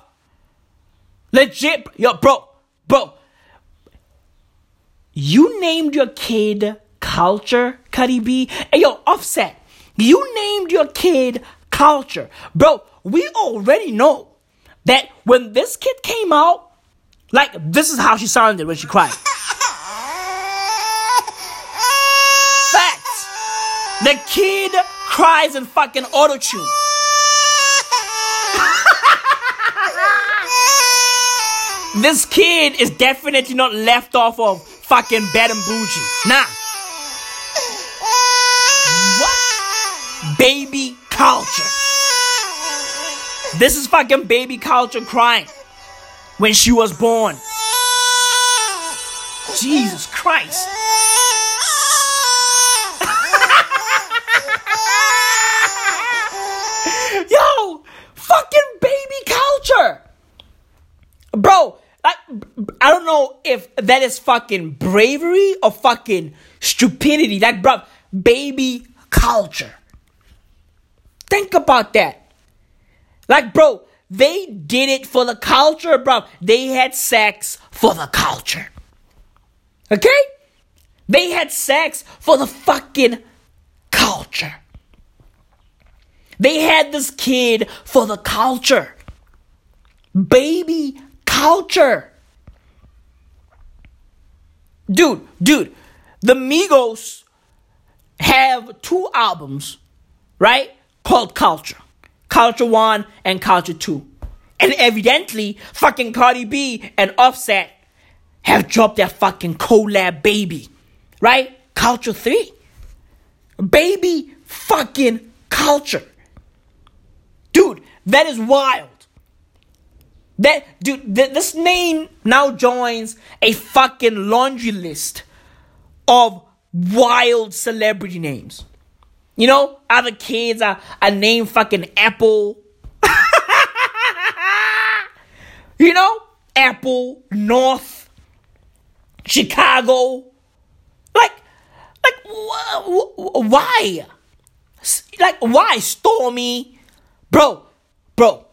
Legit, yo, bro, bro. You named your kid Culture, Cardi B. Hey, yo, Offset. You named your kid Culture. Bro, we already know that when this kid came out, like, this is how she sounded when she cried. The kid cries in fucking auto tune. this kid is definitely not left off of fucking Bad and Boujee. Nah. What? Baby culture. This is fucking baby culture crying when she was born. Jesus Christ. Bro, I, I don't know if that is fucking bravery or fucking stupidity. Like, bro, baby culture. Think about that. Like, bro, they did it for the culture, bro. They had sex for the culture. Okay? They had sex for the fucking culture. They had this kid for the culture. Baby culture. Dude, dude, the Migos have two albums right? Called Culture. Culture 1 and Culture 2. And evidently, fucking Cardi B and Offset have dropped their fucking collab baby. Right? Culture 3. Baby fucking culture. Dude, that is wild. That dude, th- this name now joins a fucking laundry list of wild celebrity names. You know, other kids are, are named fucking Apple. you know, Apple, North, Chicago. Like, like, wh- wh- why? Like, why? Stormy. Bro, bro,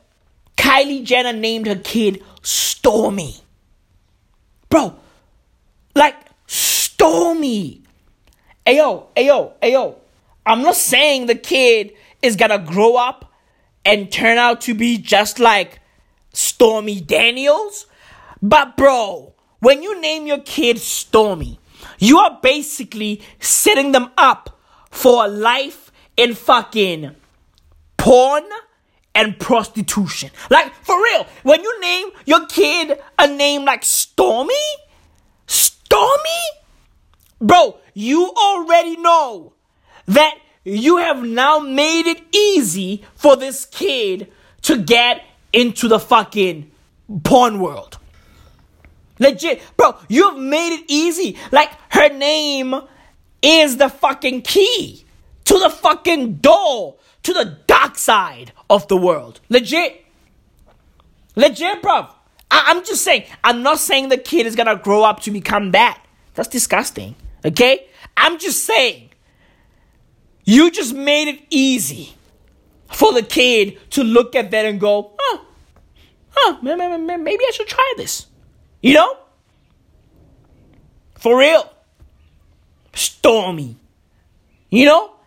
Kylie Jenner named her kid Stormy. Bro, like, Stormy. Ayo, ayo, ayo. I'm not saying the kid is gonna grow up and turn out to be just like Stormy Daniels. But, bro, when you name your kid Stormy, you are basically setting them up for a life in fucking porn and prostitution. Like, for real, when you name your kid a name like Stormy, Stormy, bro, you already know that you have now made it easy for this kid to get into the fucking porn world. Legit, bro, you've made it easy. Like, her name is the fucking key to the fucking door to the dark side of the world. Legit. Legit, bro. I- am just saying, I'm not saying the kid is gonna grow up to become that. That's disgusting. Okay? I'm just saying, you just made it easy for the kid to look at that and go, oh, huh, maybe I should try this. You know? For real. Stormy. You know?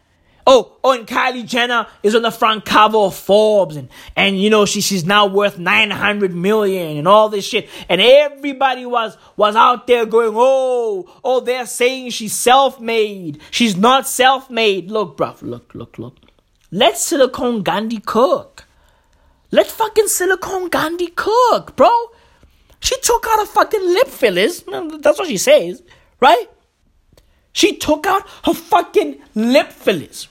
Oh, oh, and Kylie Jenner is on the front cover of Forbes, and and you know she she's now worth nine hundred million and all this shit, and everybody was was out there going, oh, oh, they're saying she's self-made, she's not self-made. Look, bruv, look, look, look. Let Silicone Gandhi cook. Let fucking Silicone Gandhi cook, bro. She took out her fucking lip fillers. That's what she says, right? She took out her fucking lip fillers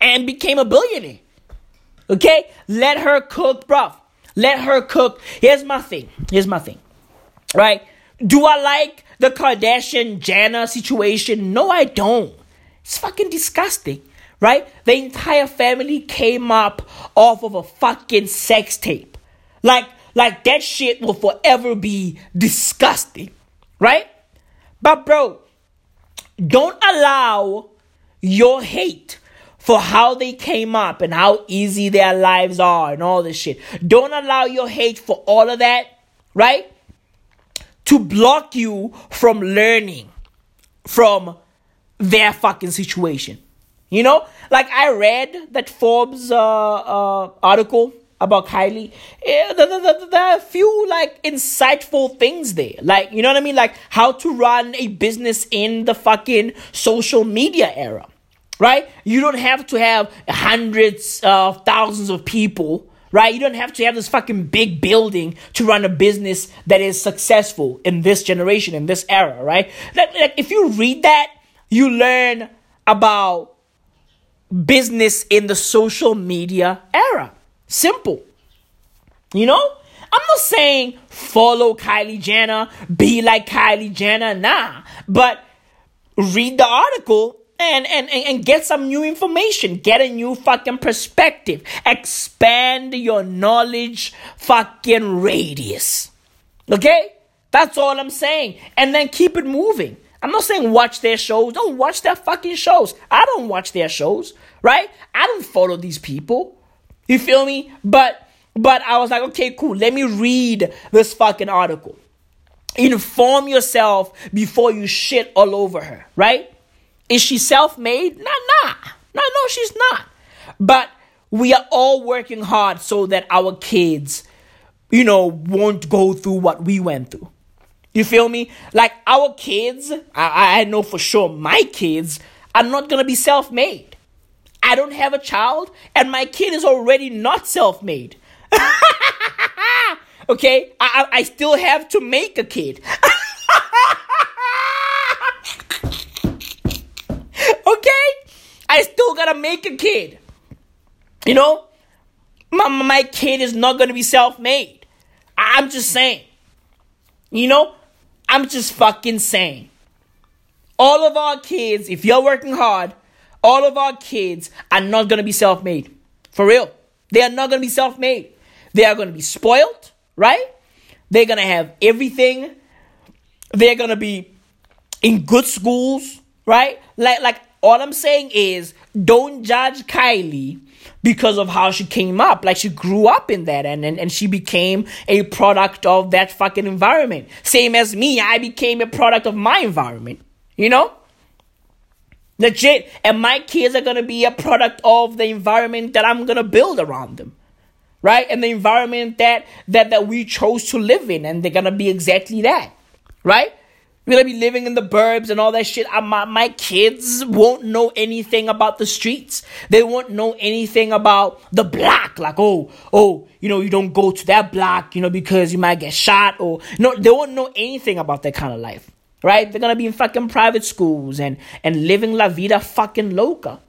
and became a billionaire. Okay? Let her cook, bruv. Let her cook. Here's my thing. Here's my thing. Right? Do I like the Kardashian Jenner situation? No, I don't. It's fucking disgusting. Right? The entire family came up off of a fucking sex tape. Like, like that shit will forever be disgusting. Right? But bro, don't allow your hate for how they came up and how easy their lives are and all this shit. Don't allow your hate for all of that, right? To block you from learning from their fucking situation. You know, like I read that Forbes uh, uh, article about Kylie. Yeah, there, there, there are a few like insightful things there. Like, you know what I mean? Like how to run a business in the fucking social media era right? You don't have to have hundreds of thousands of people, right? You don't have to have this fucking big building to run a business that is successful in this generation, in this era, right? Like, like if you read that, you learn about business in the social media era. Simple. You know? I'm not saying follow Kylie Jenner, be like Kylie Jenner, nah. But read the article and, and, and get some new information. Get a new fucking perspective. Expand your knowledge fucking radius. Okay? That's all I'm saying. And then keep it moving. I'm not saying watch their shows. Don't watch their fucking shows. I don't watch their shows, right? I don't follow these people. You feel me? But but I was like, okay, cool. Let me read this fucking article. Inform yourself before you shit all over her, right? Is she self made? Nah, nah. No, no, she's not. But we are all working hard so that our kids, you know, won't go through what we went through. You feel me? Like our kids, I, I know for sure my kids are not gonna be self made. I, don't have a child and my kid is already not self made. okay? I, I still have to make a kid. okay? I still gotta make a kid. You know? My, my kid is not gonna be self made. I'm just saying. You know? I'm just fucking saying. All of our kids, if you're working hard, all of our kids are not gonna be self made. For real. They are not gonna be self made. They are gonna be spoiled, right? They're gonna have everything. They're gonna be in good schools, right? Like, like all I'm saying is don't judge Kylie because of how she came up. Like she grew up in that and, and, and she became a product of that fucking environment. Same as me, I became a product of my environment. You know? Legit. And my kids are gonna be a product of the environment that I'm gonna build around them. Right? And the environment that that that we chose to live in, and they're gonna be exactly that. Right? We're gonna be living in the burbs and all that shit. My, my kids won't know anything about the streets. They won't know anything about the block. Like, oh, oh, you know, you don't go to that block, you know, because you might get shot or no, they won't know anything about that kind of life. Right? They're gonna be in fucking private schools and and living la vida fucking loca.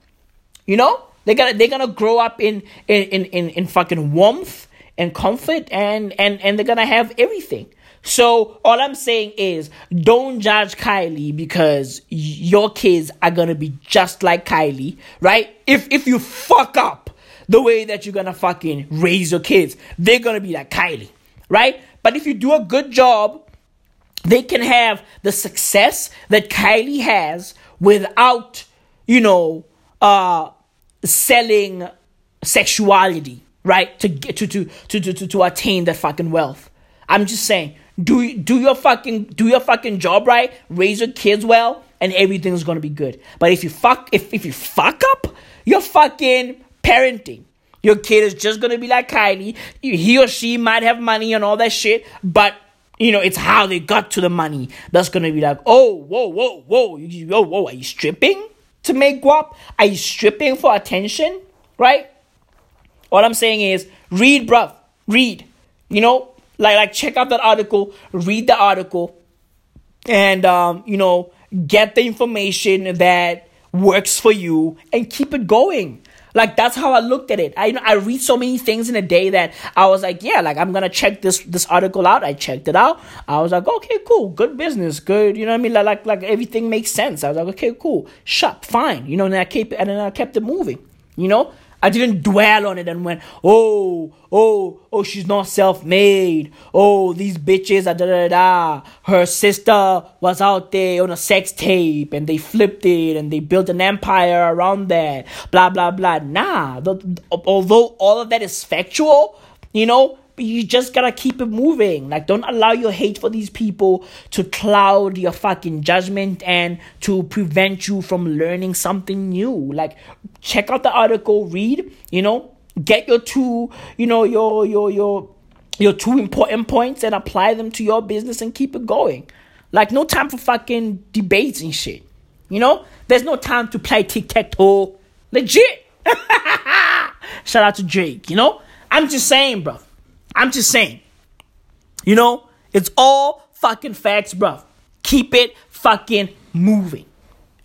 You know? They're gonna they're gonna grow up in in in in, in fucking warmth and comfort and and and they're gonna have everything. So all I'm saying is don't judge Kylie because your kids are gonna be just like Kylie, right? If if you fuck up the way that you're gonna fucking raise your kids, they're gonna be like Kylie, right? But if you do a good job, they can have the success that Kylie has without, you know, uh selling sexuality, right? To get to to to to, to attain that fucking wealth. I'm just saying do do your fucking do your fucking job right, raise your kids well, and everything's gonna be good. But if you fuck if if you fuck up your fucking parenting, your kid is just gonna be like Kylie. He or she might have money and all that shit, but you know it's how they got to the money that's gonna be like, oh, whoa, whoa, whoa, whoa, oh, whoa, are you stripping to make guap? Are you stripping for attention? Right? All I'm saying is read, bruv, read. You know, like like check out that article, read the article, and um, you know get the information that works for you and keep it going. Like that's how I looked at it. I you know I read so many things in a day that I was like, yeah, like I'm gonna check this this article out. I checked it out. I was like, okay, cool, good business, good. You know what I mean? Like like, like everything makes sense. I was like, okay, cool, shut, fine. You know, and I kept and then I kept it moving. You know, I didn't dwell on it and went, oh, oh, oh, she's not self made. Oh, these bitches are da da da. Her sister was out there on a sex tape and they flipped it and they built an empire around that. Blah, blah, blah. Nah, the, although all of that is factual, you know, you just gotta keep it moving. Like, don't allow your hate for these people to cloud your fucking judgment and to prevent you from learning something new. Like, check out the article, read, you know, get your two, you know, your, your, your, your two important points and apply them to your business and keep it going. Like, no time for fucking debates and shit. You know, there's no time to play tic tac toe. Legit. Shout out to Drake, you know? I'm just saying, bro. I'm just saying. You know, it's all fucking facts, bro. Keep it fucking moving.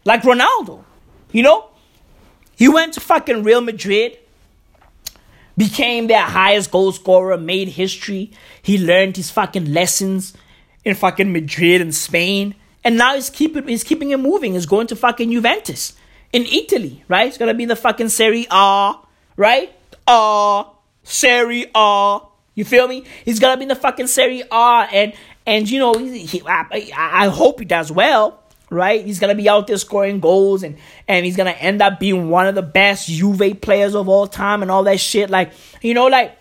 Like Ronaldo. You know? He went to fucking Real Madrid, became their highest goal scorer, made history. He learned his fucking lessons in fucking Madrid and Spain. And now he's keeping he's keeping it moving. He's going to fucking Juventus in Italy, right? He's gonna be in the fucking Serie A, right? Uh Serie A. You feel me? He's gonna be in the fucking Serie A, and and you know, he, I, I hope he does well, right? He's gonna be out there scoring goals, and and he's gonna end up being one of the best Juve players of all time, and all that shit. Like you know, like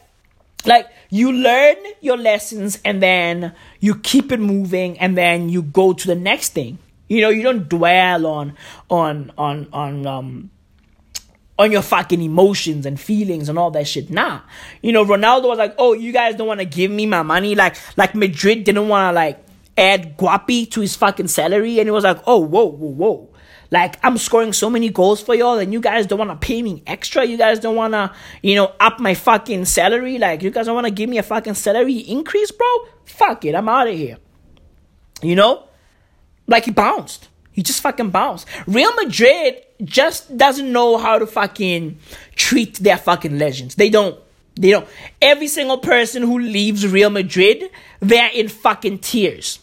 like you learn your lessons, and then you keep it moving, and then you go to the next thing. You know, you don't dwell on on on on um on your fucking emotions and feelings and all that shit. Nah. You know, Ronaldo was like, oh, you guys don't want to give me my money. Like, like Madrid didn't want to like add Guapi to his fucking salary. And he was like, oh, whoa, whoa, whoa. Like I'm scoring so many goals for y'all, and you guys don't want to pay me extra. You guys don't want to, you know, up my fucking salary. Like you guys don't want to give me a fucking salary increase, bro. Fuck it, I'm out of here. You know, like he bounced. He just fucking bounced. Real Madrid just doesn't know how to fucking treat their fucking legends. They don't. They don't. Every single person who leaves Real Madrid, they're in fucking tears.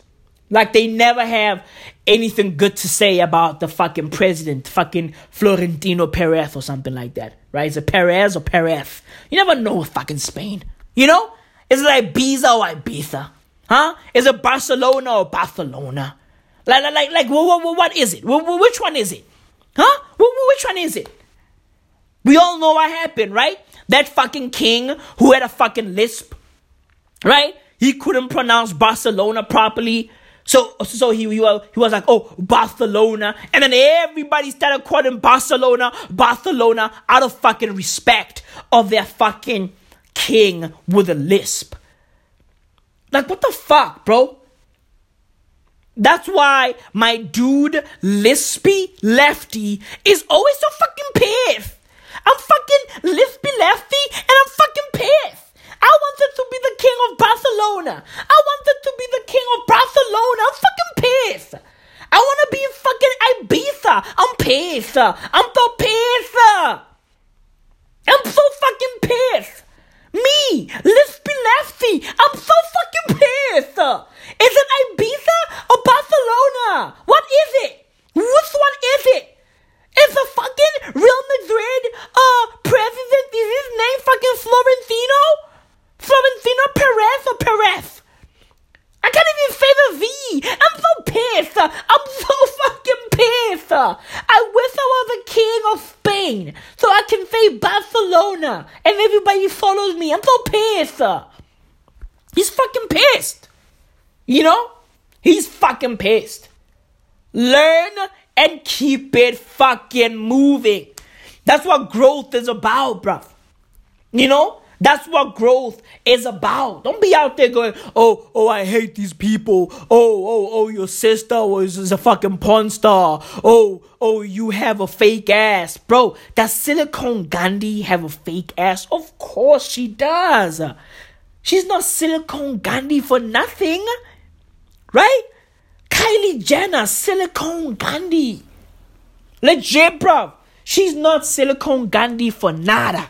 Like they never have anything good to say about the fucking president, fucking Florentino Perez or something like that, right? Is it Perez or Perez? You never know with fucking Spain. You know? Is it Ibiza or Ibiza? Huh? Is it Barcelona or Barcelona? Like, like, like, like what, what, what is it? Which one is it? Huh? Which one is it? We all know what happened, right? That fucking king who had a fucking lisp, right? He couldn't pronounce Barcelona properly. So, so he, he, was, he was like, oh, Barcelona. And then everybody started calling Barcelona, Barcelona out of fucking respect of their fucking king with a lisp. Like, what the fuck, bro? That's why my dude Lispy Lefty is always so fucking pissed. I'm fucking Lispy Lefty and I'm fucking pissed. I wanted to be the king of Barcelona. I wanted to be the king of Barcelona. I'm fucking pissed. I want to be fucking Ibiza. I'm pissed. I'm so pissed. I'm so fucking pissed. Me, Lispy Lefty. I'm so fucking pissed. Is it Ibiza or Barcelona? What is it? Which one is it? Is the fucking Real Madrid uh president is his name fucking Florentino? Florentino Perez or Perez? I can't even say the V. I'm so pissed. I'm so fucking pissed. I wish I was the king of Spain so I can say Barcelona and everybody follows me. I'm so He's fucking pissed. You know? He's fucking pissed. Learn and keep it fucking moving. That's what growth is about, bruv. You know? That's what growth is about. Don't be out there going, oh, oh, I hate these people. Oh, oh, oh, your sister was a fucking porn star. Oh, oh, you have a fake ass. Bro, does Silicone Gandhi have a fake ass? Of course she does. She's not Silicone Gandhi for nothing. Right? Kylie Jenner, Silicone Gandhi. Legit, bro. She's not Silicone Gandhi for nada.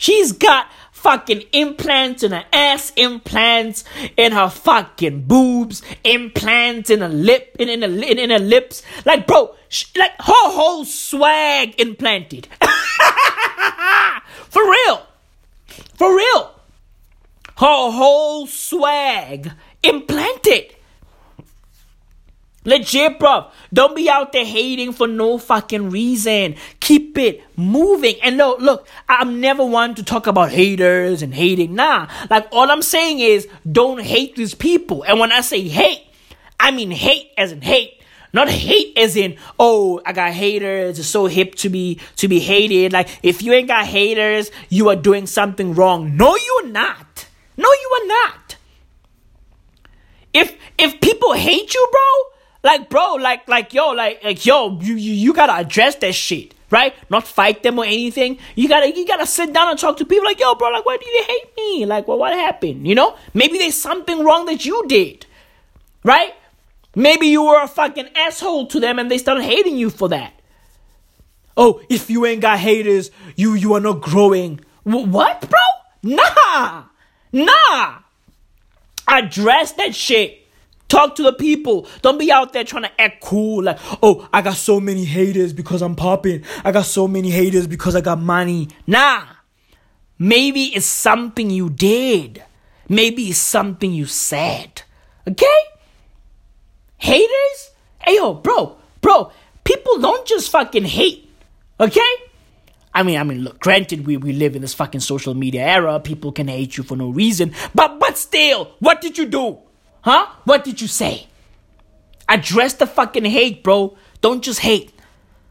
She's got fucking implants in her ass, implants in her fucking boobs, implants in her lip, in, in, her, in, in her lips. Like, bro, like her whole swag implanted. For real. For real. Her whole swag implanted. Legit, bro. Don't be out there hating for no fucking reason. Keep it moving. And no, look, I'm never one to talk about haters and hating. Nah. Like, all I'm saying is don't hate these people. And when I say hate, I mean hate as in hate. Not hate as in, oh, I got haters. It's so hip to be to be hated. Like, if you ain't got haters, you are doing something wrong. No, you're not. No, you are not. If if people hate you, bro, like, bro, like, like, yo, like, like, yo, you, you, you gotta address that shit, right? Not fight them or anything. You gotta, you gotta sit down and talk to people like, yo, bro, like, why do you hate me? Like, well, what happened? You know? Maybe there's something wrong that you did, right? Maybe you were a fucking asshole to them and they started hating you for that. Oh, if you ain't got haters, you, you are not growing. W- what, bro? Nah! Nah! Address that shit. Talk to the people. Don't be out there trying to act cool. Like, oh, I got so many haters because I'm popping. I got so many haters because I got money. Nah. Maybe it's something you did. Maybe it's something you said. Okay? Haters? Hey, yo, bro, bro, people don't just fucking hate. Okay? I mean, I mean, look, granted, we, we live in this fucking social media era. People can hate you for no reason. But, but still, what did you do? Huh? What did you say? Address the fucking hate, bro. Don't just hate.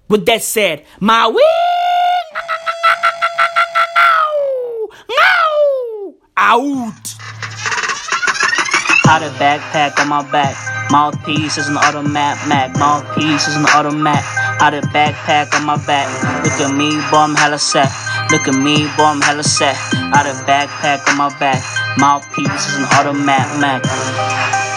With that said, my wing, out. Out of backpack on my back. Mouthpiece is an automat, Mac. Mouthpiece is an automat. Out of backpack on my back. Look at me, I'm hella set. Look at me, boy, I'm hella set. Out of backpack on my back. Mouthpiece is an automatic Mac.